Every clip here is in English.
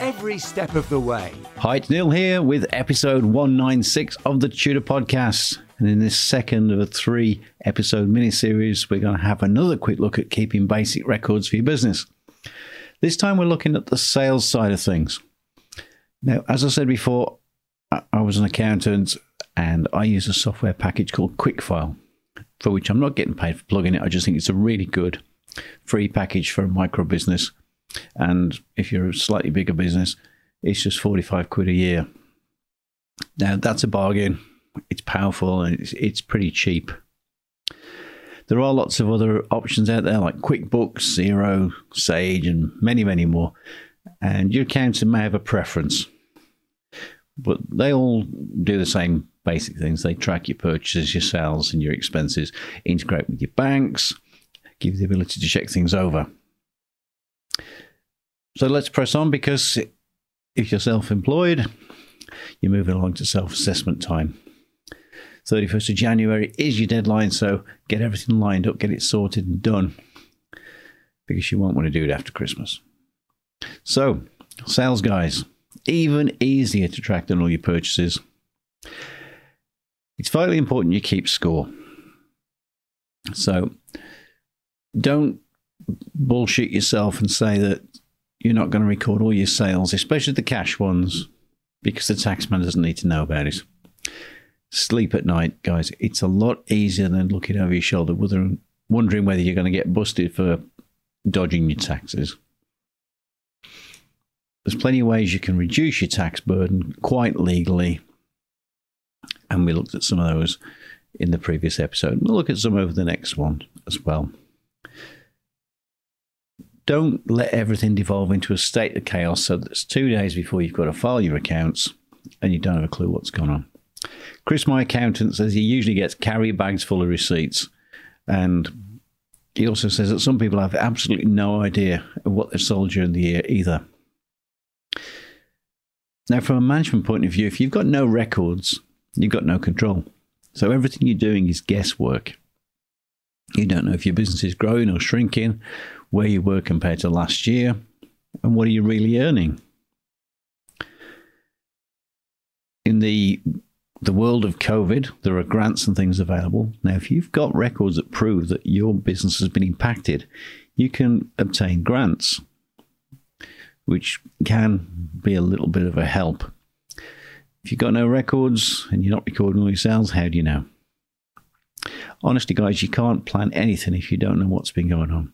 every step of the way. Hi, it's Neil here with episode 196 of the Tutor Podcast. And in this second of a three episode mini series, we're going to have another quick look at keeping basic records for your business. This time, we're looking at the sales side of things. Now, as I said before, I was an accountant and I use a software package called QuickFile, for which I'm not getting paid for plugging it. I just think it's a really good free package for a micro business. And if you're a slightly bigger business, it's just 45 quid a year. Now, that's a bargain it's powerful and it's, it's pretty cheap. There are lots of other options out there like QuickBooks, Xero, Sage, and many, many more. And your accountant may have a preference, but they all do the same basic things. They track your purchases, your sales, and your expenses, integrate with your banks, give you the ability to check things over. So let's press on because if you're self employed, you're moving along to self assessment time. 31st of January is your deadline, so get everything lined up, get it sorted and done because you won't want to do it after Christmas. So, sales guys, even easier to track than all your purchases. It's vitally important you keep score. So, don't bullshit yourself and say that you're not going to record all your sales, especially the cash ones, because the taxman doesn't need to know about it sleep at night, guys. It's a lot easier than looking over your shoulder, wondering whether you're going to get busted for dodging your taxes. There's plenty of ways you can reduce your tax burden quite legally. And we looked at some of those in the previous episode. We'll look at some over the next one as well. Don't let everything devolve into a state of chaos so that it's two days before you've got to file your accounts and you don't have a clue what's going on. Chris, my accountant, says he usually gets carry bags full of receipts. And he also says that some people have absolutely no idea of what they've sold during the year either. Now, from a management point of view, if you've got no records, you've got no control. So everything you're doing is guesswork. You don't know if your business is growing or shrinking, where you were compared to last year, and what are you really earning. In the the world of COVID, there are grants and things available. Now, if you've got records that prove that your business has been impacted, you can obtain grants, which can be a little bit of a help. If you've got no records and you're not recording all your sales, how do you know? Honestly, guys, you can't plan anything if you don't know what's been going on.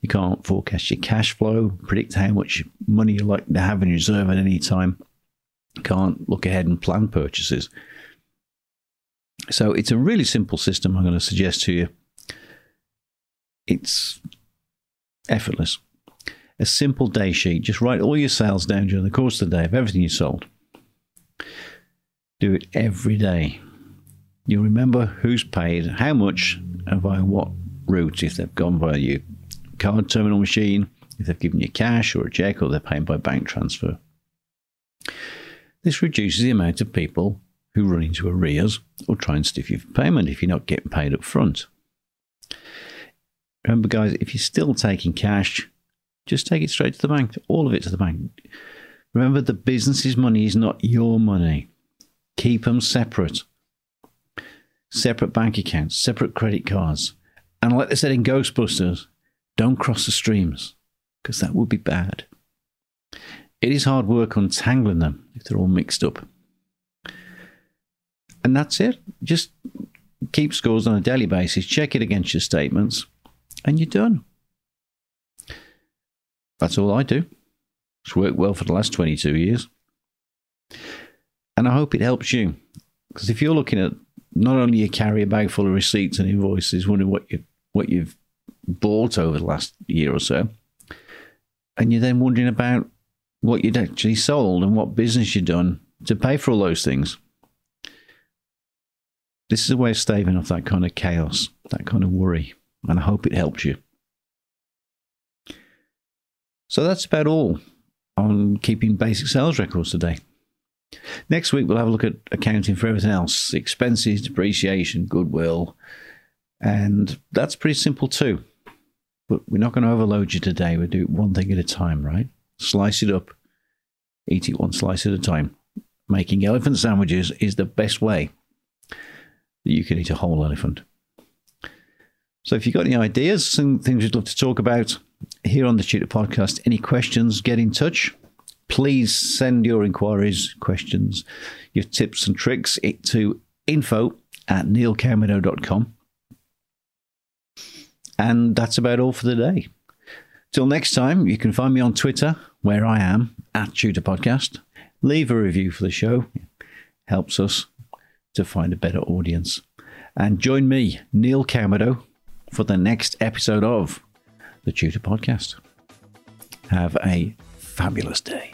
You can't forecast your cash flow, predict how much money you're likely to have in reserve at any time You can't look ahead and plan purchases. So it's a really simple system I'm going to suggest to you. It's effortless. A simple day sheet. Just write all your sales down during the course of the day of everything you sold. Do it every day. You'll remember who's paid, how much, and via what route, if they've gone via your card terminal machine, if they've given you cash or a check, or they're paying by bank transfer. This reduces the amount of people who run into arrears or try and stiff you for payment if you're not getting paid up front. Remember, guys, if you're still taking cash, just take it straight to the bank, all of it to the bank. Remember, the business's money is not your money. Keep them separate. Separate bank accounts, separate credit cards. And like they said in Ghostbusters, don't cross the streams, because that would be bad. It is hard work untangling them if they're all mixed up. And that's it. Just keep scores on a daily basis, check it against your statements, and you're done. That's all I do. It's worked well for the last 22 years. And I hope it helps you. Because if you're looking at not only you carry a bag full of receipts and invoices, wondering what you what you've bought over the last year or so, and you're then wondering about what you'd actually sold and what business you'd done to pay for all those things. This is a way of staving off that kind of chaos, that kind of worry, and I hope it helps you. So that's about all on keeping basic sales records today. Next week, we'll have a look at accounting for everything else expenses, depreciation, goodwill, and that's pretty simple too. But we're not going to overload you today. We'll do one thing at a time, right? Slice it up, eat it one slice at a time. Making elephant sandwiches is the best way that you can eat a whole elephant. So if you've got any ideas and things you'd love to talk about here on the Tutor Podcast, any questions, get in touch. Please send your inquiries, questions, your tips and tricks to info at neilcamino.com. And that's about all for the day. Till next time, you can find me on Twitter, where I am at Tutor Podcast. Leave a review for the show, helps us to find a better audience. And join me, Neil Camino, for the next episode of the Tutor Podcast. Have a fabulous day.